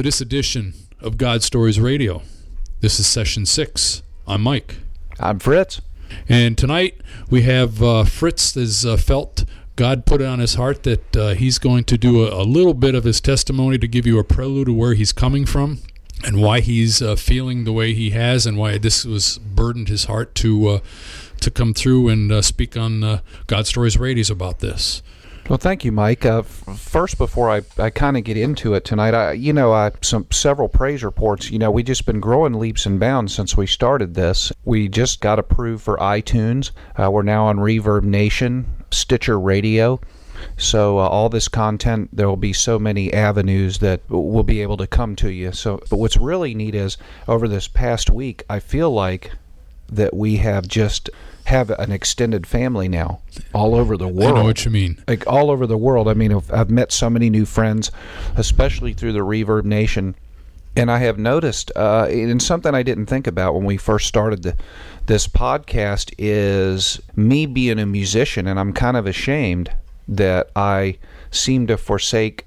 To this edition of God Stories Radio. This is session six. I'm Mike. I'm Fritz. And tonight we have uh, Fritz has uh, felt God put it on his heart that uh, he's going to do a, a, little bit of his testimony to give you a prelude of where he's coming from and why he's uh, feeling the way he has and why this was burdened his heart to uh, to come through and uh, speak on God Stories Radio about this. Well, thank you, Mike. Uh, first, before I, I kind of get into it tonight, I, you know, I, some several praise reports. You know, we've just been growing leaps and bounds since we started this. We just got approved for iTunes. Uh, we're now on Reverb Nation, Stitcher Radio. So uh, all this content, there will be so many avenues that will be able to come to you. So, but what's really neat is over this past week, I feel like that we have just have an extended family now all over the world. I know what you mean. Like all over the world. I mean, I've, I've met so many new friends, especially through the Reverb Nation. And I have noticed, uh, and something I didn't think about when we first started the, this podcast is me being a musician, and I'm kind of ashamed that I seem to forsake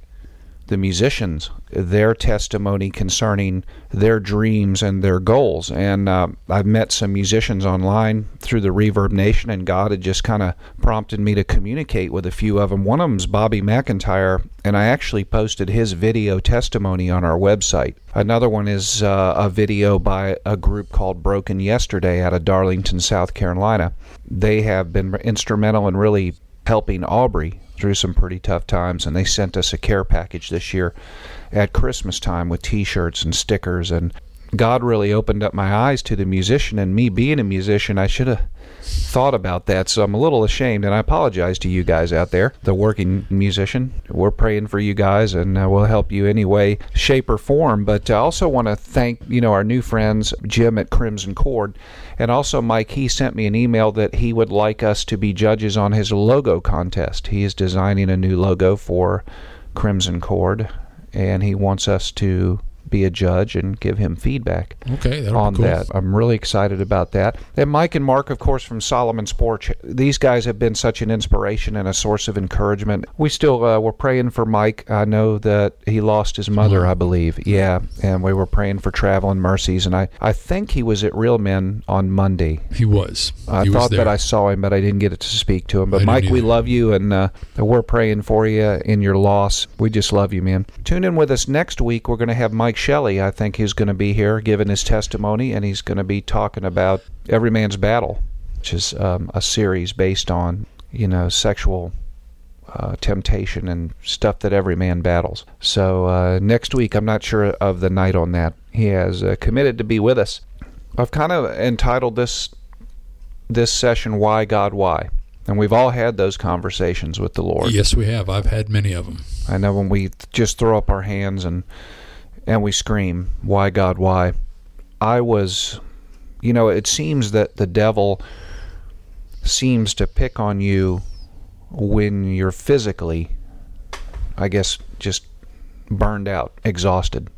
the musicians their testimony concerning their dreams and their goals. And uh, I've met some musicians online through the Reverb Nation, and God had just kind of prompted me to communicate with a few of them. One of them's Bobby McIntyre, and I actually posted his video testimony on our website. Another one is uh, a video by a group called Broken Yesterday out of Darlington, South Carolina. They have been instrumental in really helping Aubrey through some pretty tough times, and they sent us a care package this year at Christmas time with T-shirts and stickers. And God really opened up my eyes to the musician, and me being a musician, I should have thought about that. So I'm a little ashamed, and I apologize to you guys out there, the working musician. We're praying for you guys, and uh, we'll help you any way, shape, or form. But I also want to thank you know our new friends Jim at Crimson Cord, and also Mike. He sent me an email that he would like us to be judges on his logo contest. He is designing a new logo for Crimson Cord, and he wants us to be a judge and give him feedback okay, on cool. that. I'm really excited about that. And Mike and Mark, of course, from Solomon's Porch, these guys have been such an inspiration and a source of encouragement. We still uh, we're praying for Mike. I know that he lost his mother, I believe. Yeah, and we were praying for travel and mercies. And I, I think he was at Real Men on Monday. He was. I he thought was that I saw him, but I didn't get it to speak to him. But I Mike, we love you, and uh, we're praying for you in your loss. We just love you, man. Tune in with us next week. We're going to have Mike Shelley. I think he's going to be here giving his testimony, and he's going to be talking about Every Man's Battle, which is um, a series based on, you know, sexual uh, temptation and stuff that every man battles. So uh, next week, I'm not sure of the night on that. He has uh, committed to be with us. I've kind of entitled this this session "Why God Why," and we've all had those conversations with the Lord. Yes, we have. I've had many of them. I know when we just throw up our hands and and we scream, Why God, why? I was, you know, it seems that the devil seems to pick on you when you're physically, I guess, just burned out, exhausted.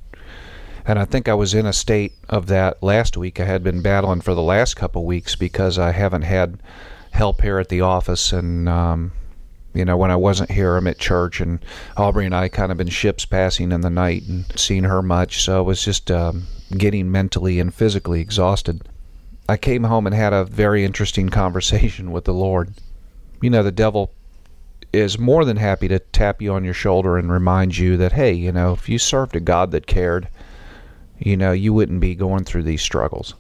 And I think I was in a state of that last week. I had been battling for the last couple weeks because I haven't had help here at the office and um, you know, when I wasn't here, I'm at church, and Aubrey and I kind of been ships passing in the night and seen her much. So I was just um, getting mentally and physically exhausted. I came home and had a very interesting conversation with the Lord. You know, the devil is more than happy to tap you on your shoulder and remind you that, hey, you know, if you served a God that cared, you know, you wouldn't be going through these struggles.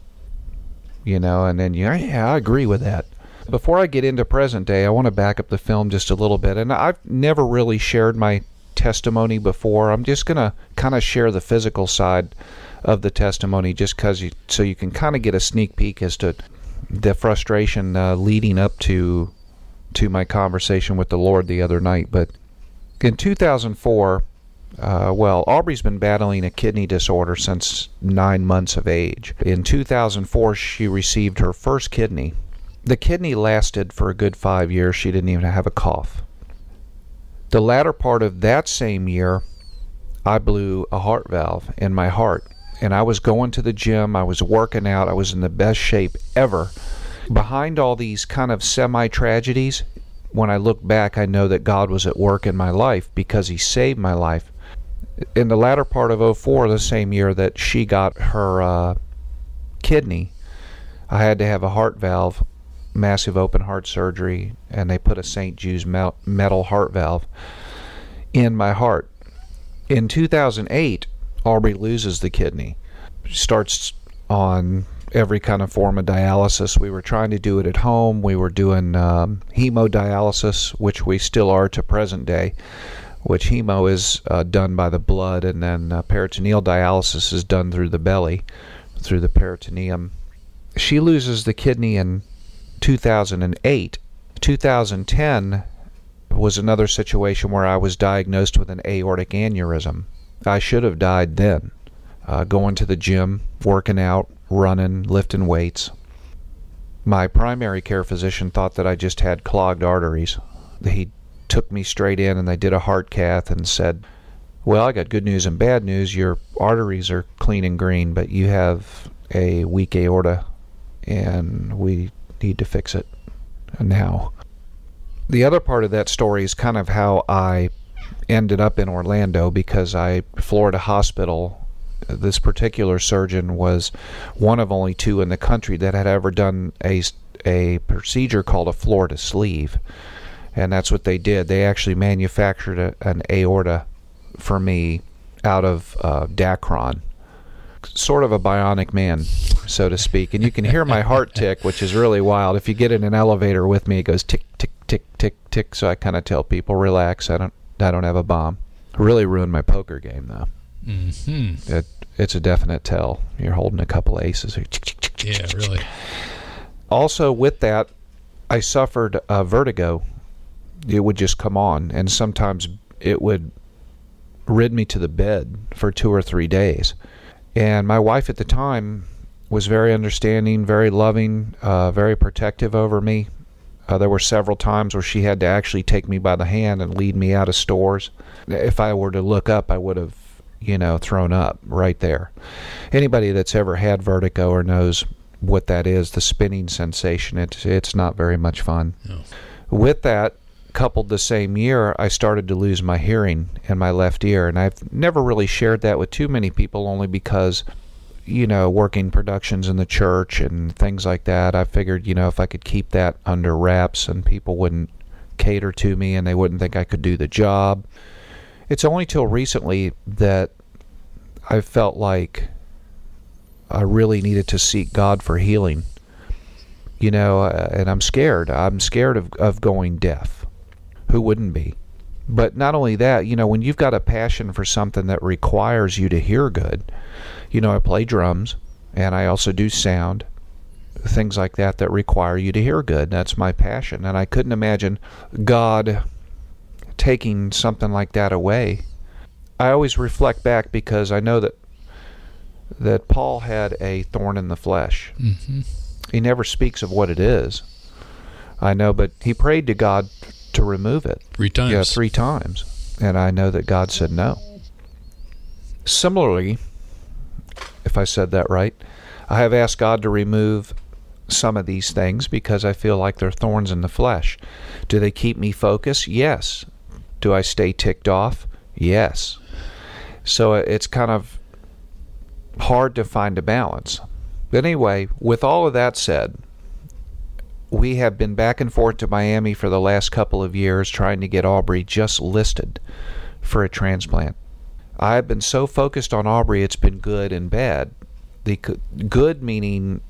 You know, and then, yeah, yeah, I agree with that. Before I get into present day, I want to back up the film just a little bit. And I've never really shared my testimony before. I'm just going to kind of share the physical side of the testimony just because you, so you can kind of get a sneak peek as to the frustration uh, leading up to to my conversation with the Lord the other night. But in 2004, uh, well, Aubrey's been battling a kidney disorder since nine months of age. In 2004, she received her first kidney the kidney lasted for a good five years. She didn't even have a cough. The latter part of that same year, I blew a heart valve in my heart. And I was going to the gym, I was working out, I was in the best shape ever. Behind all these kind of semi tragedies, when I look back, I know that God was at work in my life because He saved my life. in the latter part of 04, the same year that she got her uh, kidney, I had to have a heart valve, massive open heart surgery, and they put a St. Jude's metal heart valve in my heart. In 2008, Aubrey loses the kidney, starts on every kind of form of dialysis. We were trying to do it at home. We were doing um, hemodialysis, which we still are to present day, which hemo is uh, done by the blood, and then uh, peritoneal dialysis is done through the belly, through the peritoneum. She loses the kidney in 2008. 2010 was another situation where I was diagnosed with an aortic aneurysm. I should have died then. Uh, going to the gym, working out, running, lifting weights. My primary care physician thought that I just had clogged arteries. He took me straight in and they did a heart cath and said, Well, I got good news and bad news. Your arteries are clean and green, but you have a weak aorta and we need to fix it now. The other part of that story is kind of how I ended up in Orlando because I Florida Hospital this particular surgeon was one of only two in the country that had ever done a, a procedure called a Florida sleeve. And that's what they did. They actually manufactured a, an aorta for me out of uh, Dacron. Sort of a bionic man, so to speak. And you can hear my heart tick, which is really wild. If you get in an elevator with me, it goes tick, tick, tick, tick, tick. So I kind of tell people, relax. I don't, I don't have a bomb. Really ruined my poker game, though. Mm-hmm. It, it's a definite tell. You're holding a couple aces. Yeah, really. Also, with that, I suffered a vertigo. It would just come on, and sometimes it would rid me to the bed for two or three days. And my wife at the time was very understanding, very loving, uh, very protective over me. Uh, there were several times where she had to actually take me by the hand and lead me out of stores. If I were to look up, I would have you know, thrown up right there. Anybody that's ever had vertigo or knows what that is, the spinning sensation, it's it's not very much fun. No. With that, coupled the same year, I started to lose my hearing in my left ear, and I've never really shared that with too many people, only because you know, working productions in the church and things like that, I figured, you know, if I could keep that under wraps and people wouldn't cater to me and they wouldn't think I could do the job. It's only till recently that I felt like I really needed to seek God for healing. You know, uh, and I'm scared. I'm scared of, of going deaf. Who wouldn't be? But not only that, you know, when you've got a passion for something that requires you to hear good, you know, I play drums and I also do sound, things like that that require you to hear good. That's my passion. And I couldn't imagine God taking something like that away I always reflect back because I know that that Paul had a thorn in the flesh. Mm-hmm. He never speaks of what it is. I know, but he prayed to God to remove it. Three times. Yeah, three times. And I know that God said no. Similarly, if I said that right, I have asked God to remove some of these things because I feel like they're thorns in the flesh. Do they keep me focused? Yes. Do I stay ticked off? Yes. So uh, it's kind of hard to find a balance. But anyway, with all of that said, we have been back and forth to Miami for the last couple of years trying to get Aubrey just listed for a transplant. I've been so focused on Aubrey, it's been good and bad. The good meaning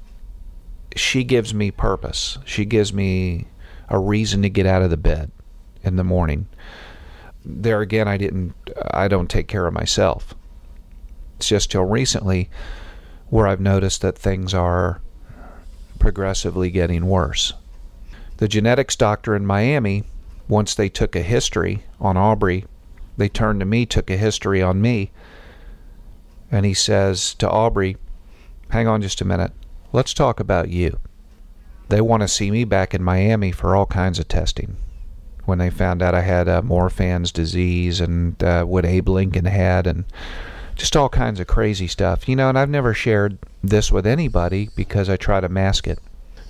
she gives me purpose. She gives me a reason to get out of the bed in the morning there again, I didn't, I don't take care of myself. It's just till recently where I've noticed that things are progressively getting worse. The genetics doctor in Miami, once they took a history on Aubrey, they turned to me, took a history on me, and he says to Aubrey, Hang on just a minute. Let's talk about you. They want to see me back in Miami for all kinds of testing when they found out I had uh, Marfan's disease and uh, what Abe Lincoln had and just all kinds of crazy stuff. You know, and I've never shared this with anybody because I try to mask it.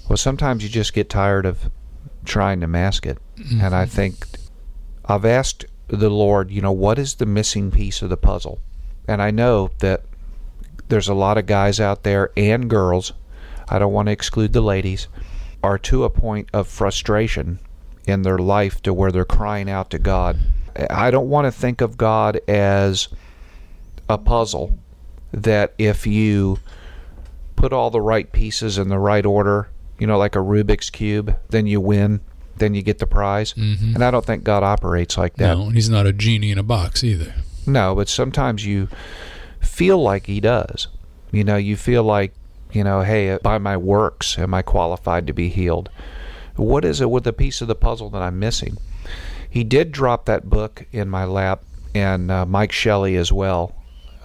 Well, sometimes you just get tired of trying to mask it. Mm-hmm. And I think I've asked the Lord, you know, what is the missing piece of the puzzle? And I know that there's a lot of guys out there and girls, I don't want to exclude the ladies, are to a point of frustration in their life to where they're crying out to God. I don't want to think of God as a puzzle that if you put all the right pieces in the right order, you know, like a Rubik's Cube, then you win, then you get the prize. Mhm. And I don't think God operates like that. No, and he's not a genie in a box either. No, but sometimes you feel like he does. You know, you feel like, you know, hey, by my works am I qualified to be healed? What is it with the piece of the puzzle that I'm missing? He did drop that book in my lap, and uh, Mike Shelley as well,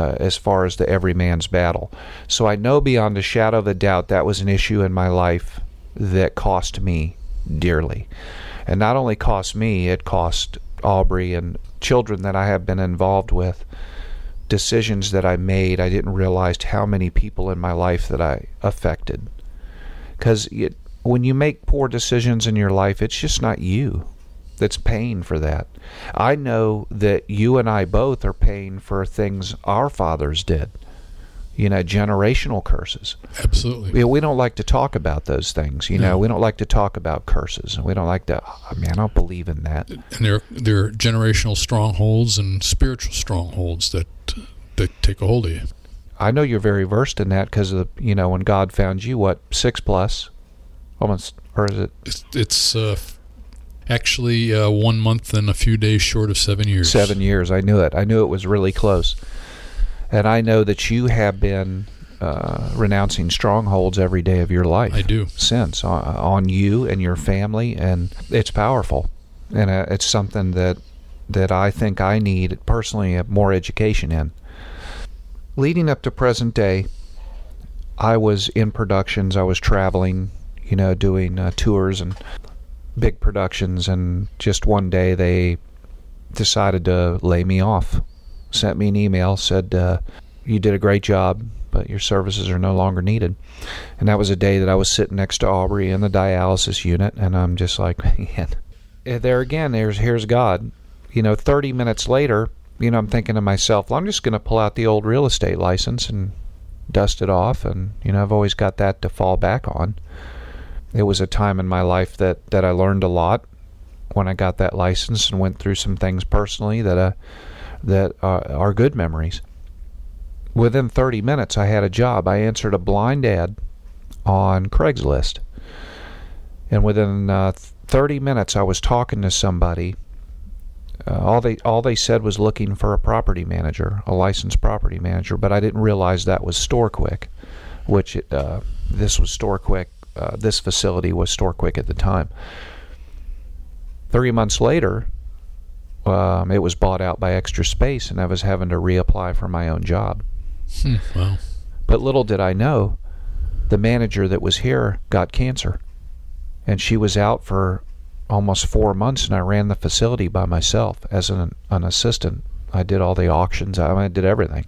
uh, as far as the Every Man's Battle. So I know beyond a shadow of a doubt that was an issue in my life that cost me dearly. And not only cost me, it cost Aubrey and children that I have been involved with decisions that I made. I didn't realize how many people in my life that I affected. Because when you make poor decisions in your life, it's just not you that's paying for that. I know that you and I both are paying for things our fathers did. You know, generational curses. Absolutely. We, we don't like to talk about those things. You know, we don't like to talk about curses. and We don't like to. Oh, man, I don't believe in that. And they're they're generational strongholds and spiritual strongholds that that take a hold of you. I know you're very versed in that because of you know when God found you, what six plus, almost, or is it It's, it's uh, actually uh, one month and a few days short of seven years. seven years? I knew it. I knew it was really close, and I know that you have been uh, renouncing strongholds every day of your life. I do. since on, on you and your family, and it's powerful, and uh, it's something that that I think I need personally uh, more education in. Leading up to present day, I was in productions. I was traveling, you know, doing uh, tours and big productions, and just one day they decided to lay me off. Sent me an email, said, uh, "You did a great job, but your services are no longer needed." And that was a day that I was sitting next to Aubrey in the dialysis unit, and I'm just like, man, eh, there again, there's here's God. You know, 30 minutes later, you know, I'm thinking to myself, well, I'm just going to pull out the old real estate license and dust it off, and you know, I've always got that to fall back on. It was a time in my life that that I learned a lot when I got that license and went through some things personally that uh, that uh, are good memories. Within 30 minutes, I had a job. I answered a blind ad on Craigslist. And within uh, 30 minutes, I was talking to somebody. Uh, all they all they said was looking for a property manager, a licensed property manager, but I didn't realize that was StoreQuick, which uh, this was StoreQuick. Uh, this facility was StoreQuick at the time. Three months later, um, it was bought out by Extra Space, and I was having to reapply for my own job. Hmm, well, But little did I know, the manager that was here got cancer. And she was out for almost four months, and I ran the facility by myself as an, an assistant. I did all the auctions, I, mean, I did everything.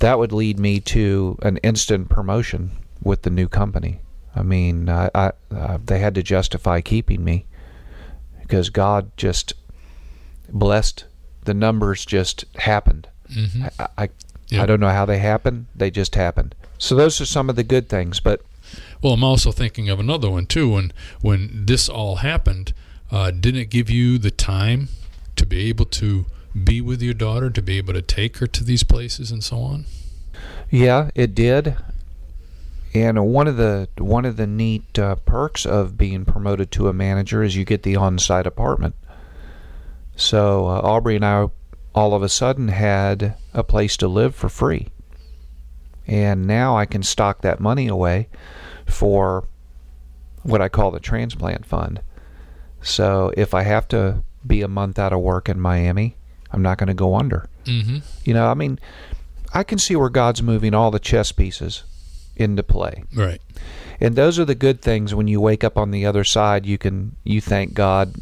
That would lead me to an instant promotion with the new company. I mean, I, I, uh, they had to justify keeping me because God just blessed. The numbers just happened. hmm I, I, Yeah. I don't know how they happened. They just happened. So those are some of the good things. But Well, I'm also thinking of another one too. When when this all happened, uh, didn't it give you the time to be able to be with your daughter, to be able to take her to these places and so on? yeah, it did. And one of the one of the neat uh, perks of being promoted to a manager is you get the on-site apartment. So uh, Aubrey and I all of a sudden had a place to live for free. And now I can stock that money away for what I call the transplant fund. So if I have to be a month out of work in Miami, I'm not going to go under. Mm-hmm. You know, I mean, I can see where God's moving all the chess pieces into play. Right. And those are the good things when you wake up on the other side, you can you thank God.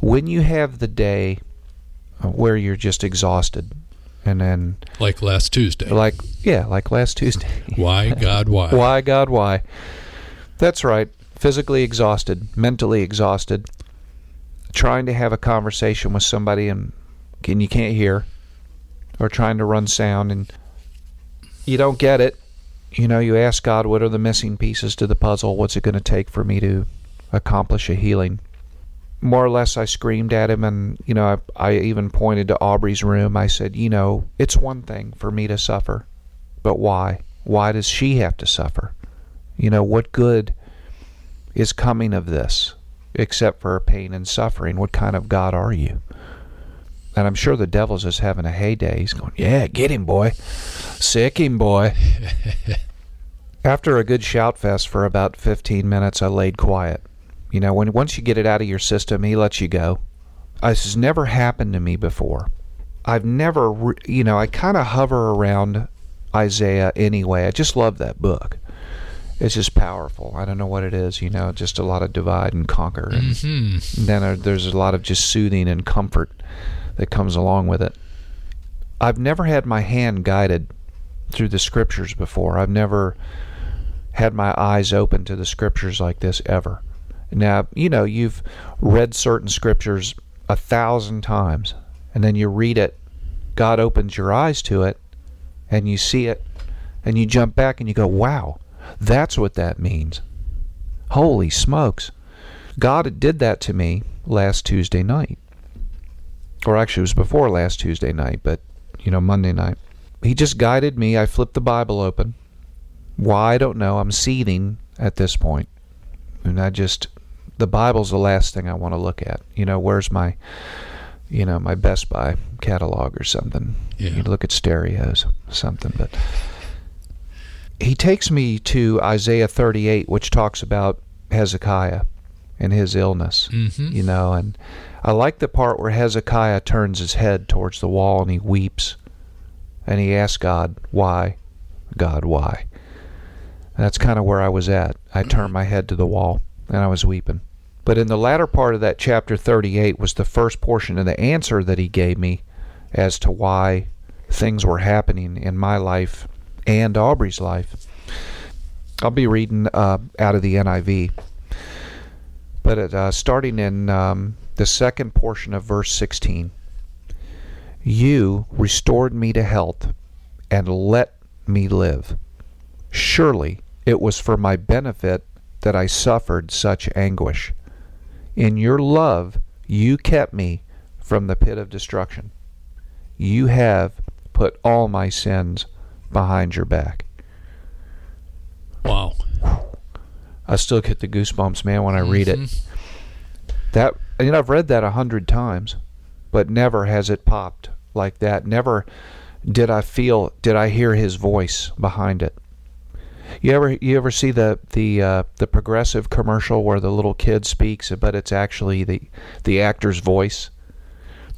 When you have the day where you're just exhausted and then Like last Tuesday. like yeah, like last Tuesday. why God? Why? Why God, why? That's right. Physically exhausted, mentally exhausted. trying to have a conversation with somebody and, and you can't hear, or trying to run sound and you don't get it. You know, you ask God, what are the missing pieces to the puzzle? What's it going to take for me to accomplish a healing? More or less, I screamed at him, and, you know, I, I even pointed to Aubrey's room. I said, you know, it's one thing for me to suffer, but why? Why does she have to suffer? You know, what good is coming of this except for pain and suffering? What kind of God are you? And I'm sure the devil's just having a heyday. He's going, Yeah, get him, boy. Sick him, boy. After a good shout fest for about 15 minutes, I laid quiet. You know, when once you get it out of your system, he lets you go. This has never happened to me before. I've never, re- you know, I kind of hover around Isaiah anyway. I just love that book. It's just powerful. I don't know what it is, you know, just a lot of divide and conquer. And, Mm-hmm. and then uh, there's a lot of just soothing and comfort that comes along with it. I've never had my hand guided through the scriptures before. I've never had my eyes open to the scriptures like this ever. Now, you know, you've read certain scriptures a thousand times, and then you read it, God opens your eyes to it, and you see it, and you jump back and you go, wow, that's what that means. Holy smokes. God did that to me last Tuesday night. Or actually, it was before last Tuesday night, but, you know, Monday night. He just guided me. I flipped the Bible open. Why, I don't know. I'm seething at this point. And I just, the Bible's the last thing I want to look at. You know, where's my, you know, my Best Buy catalog or something? Yeah. You look at stereos, something, but he takes me to Isaiah 38, which talks about Hezekiah and his illness, Mm-hmm. you know, and I like the part where Hezekiah turns his head towards the wall and he weeps and he asks God, Why? God, why? And that's kind of where I was at. I turned my head to the wall and I was weeping. But in the latter part of that chapter 38 was the first portion of the answer that he gave me as to why things were happening in my life and Aubrey's life. I'll be reading uh, out of the NIV. But uh, starting in um, the second portion of verse 16 You restored me to health and let me live. Surely it was for my benefit that I suffered such anguish. In your love, you kept me from the pit of destruction. You have put all my sins behind your back. Wow. I still get the goosebumps, man, when I read it. Mhm. That you know, I've read that a hundred times, but never has it popped like that. Never did I feel, did I hear his voice behind it. You ever you ever see the the uh, the progressive commercial where the little kid speaks, but it's actually the the actor's voice,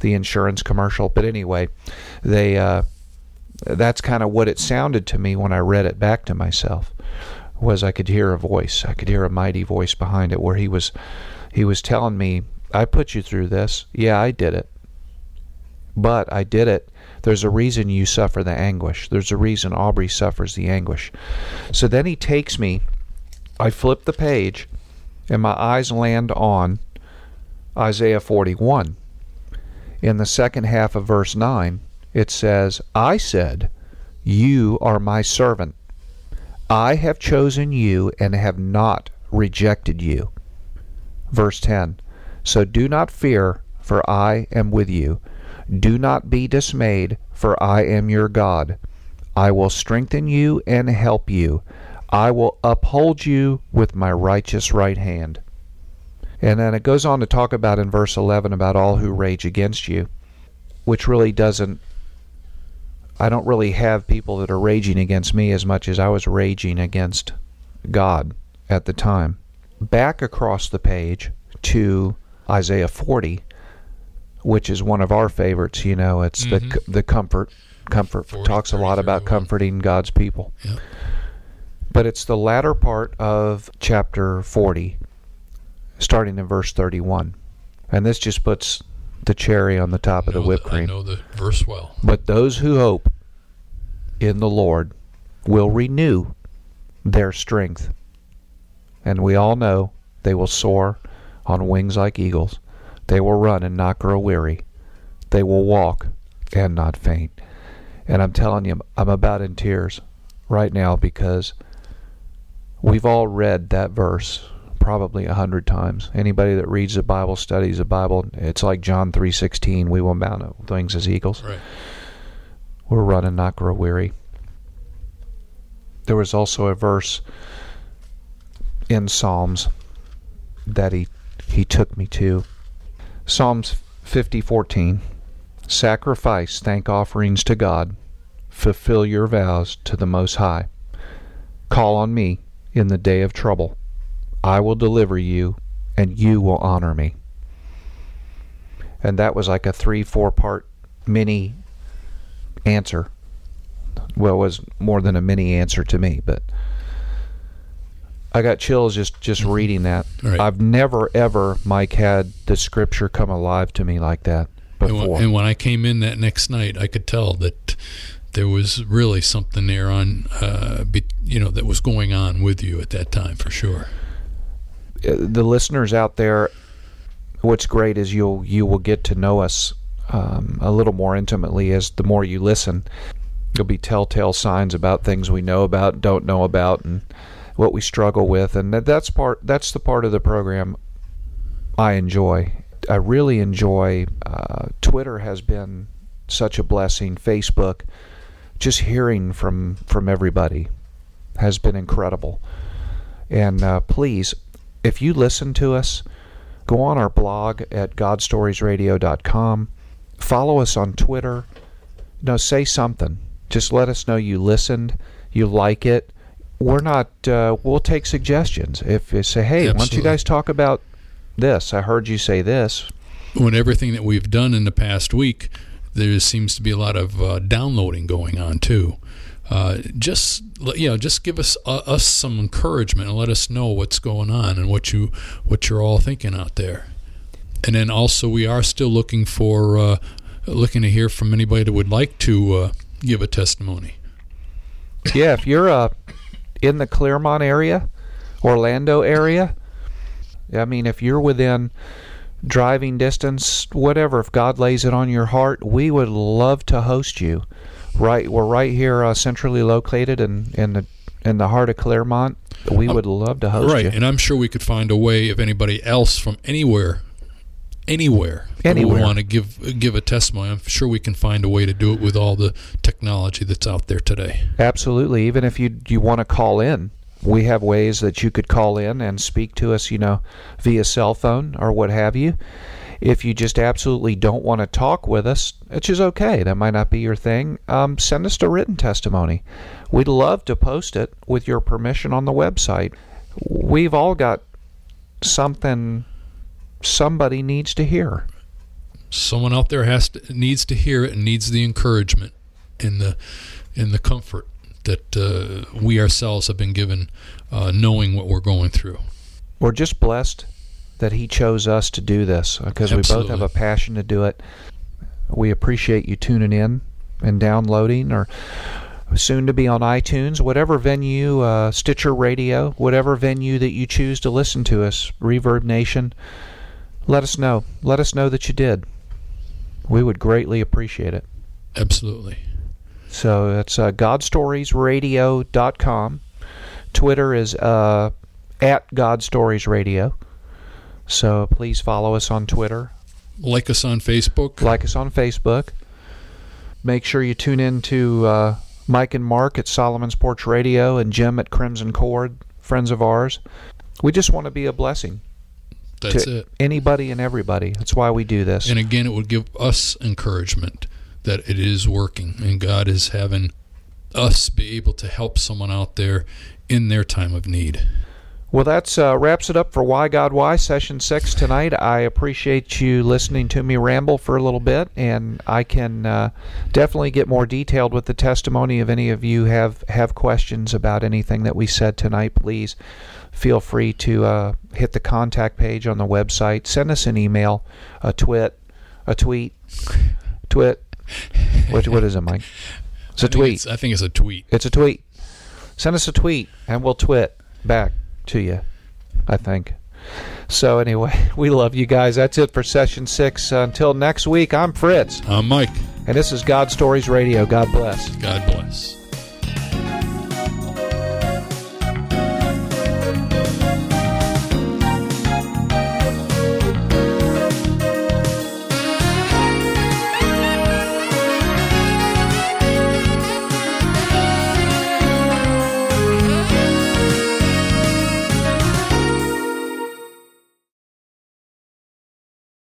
the insurance commercial. But anyway, they uh, that's kind of what it sounded to me when I read it back to myself. Was I could hear a voice, I could hear a mighty voice behind it, where he was he was telling me, "I put you through this. Yeah, I did it, but I did it." There's a reason you suffer the anguish. There's a reason Aubrey suffers the anguish. So then he takes me, I flip the page, and my eyes land on Isaiah 41. In the second half of verse 9, it says, I said, You are my servant. I have chosen you and have not rejected you. Verse 10 So do not fear, for I am with you. Do not be dismayed, for I am your God. I will strengthen you and help you. I will uphold you with my righteous right hand. And then it goes on to talk about in verse 11 about all who rage against you, which really doesn't. I don't really have people that are raging against me as much as I was raging against God at the time. Back across the page to Isaiah 40, which is one of our favorites. You know, it's Mhm. the the comfort. Comfort 40, talks a lot about comforting God's people. Yep. But it's the latter part of chapter 40, starting in verse 31. And this just puts the cherry on the top of the whipped the- I cream. know the verse well. But those who hope in the Lord will renew their strength. And we all know they will soar on wings like eagles. They will run and not grow weary. They will walk and not faint. And I'm telling you, I'm about in tears right now because we've all read that verse probably a hundred times. Anybody that reads the Bible, studies the Bible, it's like John three sixteen. We will mount up wings as eagles. Right. We'll run and not grow weary. There was also a verse in Psalms that he he took me to. Psalms fifty fourteen. Sacrifice thank offerings to God. Fulfill your vows to the Most High. Call on me in the day of trouble. I will deliver you, and you will honor me. And that was like a three, four part mini answer. Well, it was more than a mini answer to me, but I got chills just just reading that. Right. I've never ever, Mike, had the scripture come alive to me like that And before. when, and when I came in that next night, I could tell that there was really something there on, uh, be, you know, that was going on with you at that time for sure. Uh, the listeners out there, what's great is you'll you will get to know us um, a little more intimately as the more you listen. There'll be telltale signs about things we know about, don't know about, and what we struggle with, and that, that's part. That's the part of the program I enjoy. I really enjoy. Uh, Twitter has been such a blessing. Facebook, just hearing from from everybody, has been incredible. And uh, please, if you listen to us, go on our blog at godstoriesradio.com. Follow us on Twitter. No, say something. Just let us know you listened, you like it. We're not. Uh, we'll take suggestions. If you say, "Hey, why don't you guys talk about this? I heard you say this." When everything that we've done in the past week, there seems to be a lot of uh, downloading going on too. Uh, just you know, just give us uh, us some encouragement and let us know what's going on and what you what you're all thinking out there. And then also, we are still looking for uh, looking to hear from anybody that would like to uh, give a testimony. yeah, if you're uh, in the Clermont area, Orlando area, I mean, if you're within driving distance, whatever, if God lays it on your heart, we would love to host you. Right, we're right here, uh, centrally located in in the in the heart of Clermont. We would love to host right, you. Right, and I'm sure we could find a way if anybody else from anywhere, anywhere, Anywhere. want to give give a testimony. I'm sure we can find a way to do it with all the technology that's out there today. Absolutely. Even if you you want to call in, we have ways that you could call in and speak to us, you know, via cell phone or what have you. If you just absolutely don't want to talk with us, which is okay, that might not be your thing, um, send us a written testimony. We'd love to post it with your permission on the website. We've all got something somebody needs to hear. Someone out there has to, needs to hear it and needs the encouragement and the and the comfort that uh, we ourselves have been given, uh, knowing what we're going through. we're just blessed that he chose us to do this because we both have a passion to do it. We appreciate you tuning in and downloading or soon to be on iTunes, whatever venue, uh, Stitcher Radio, whatever venue that you choose to listen to us, Reverb Nation. Let us know. Let us know that you did. We would greatly appreciate it. Absolutely. So that's uh, GodStoriesRadio.com. Twitter is uh, at GodStoriesRadio. So please follow us on Twitter. Like us on Facebook. Like us on Facebook. Make sure you tune in to uh, Mike and Mark at Solomon's Porch Radio and Jim at Crimson Cord, friends of ours. We just want to be a blessing That's to it. anybody and everybody. That's why we do this. And again, it would give us encouragement that it is working and God is having us be able to help someone out there in their time of need. Well, that's uh, wraps it up for Why God Why session six tonight. I appreciate you listening to me ramble for a little bit, and I can uh, definitely get more detailed with the testimony. If any of you have have questions about anything that we said tonight, please feel free to uh, hit the contact page on the website. Send us an email, a twit, a tweet, twit. What what is it, Mike? It's a I tweet. It's, I think it's a tweet. It's a tweet. Send us a tweet, and we'll twit back to you. I think. So anyway, we love you guys. That's it for session six. until next week, I'm Fritz, I'm Mike. and this is God Stories Radio. God bless. God bless.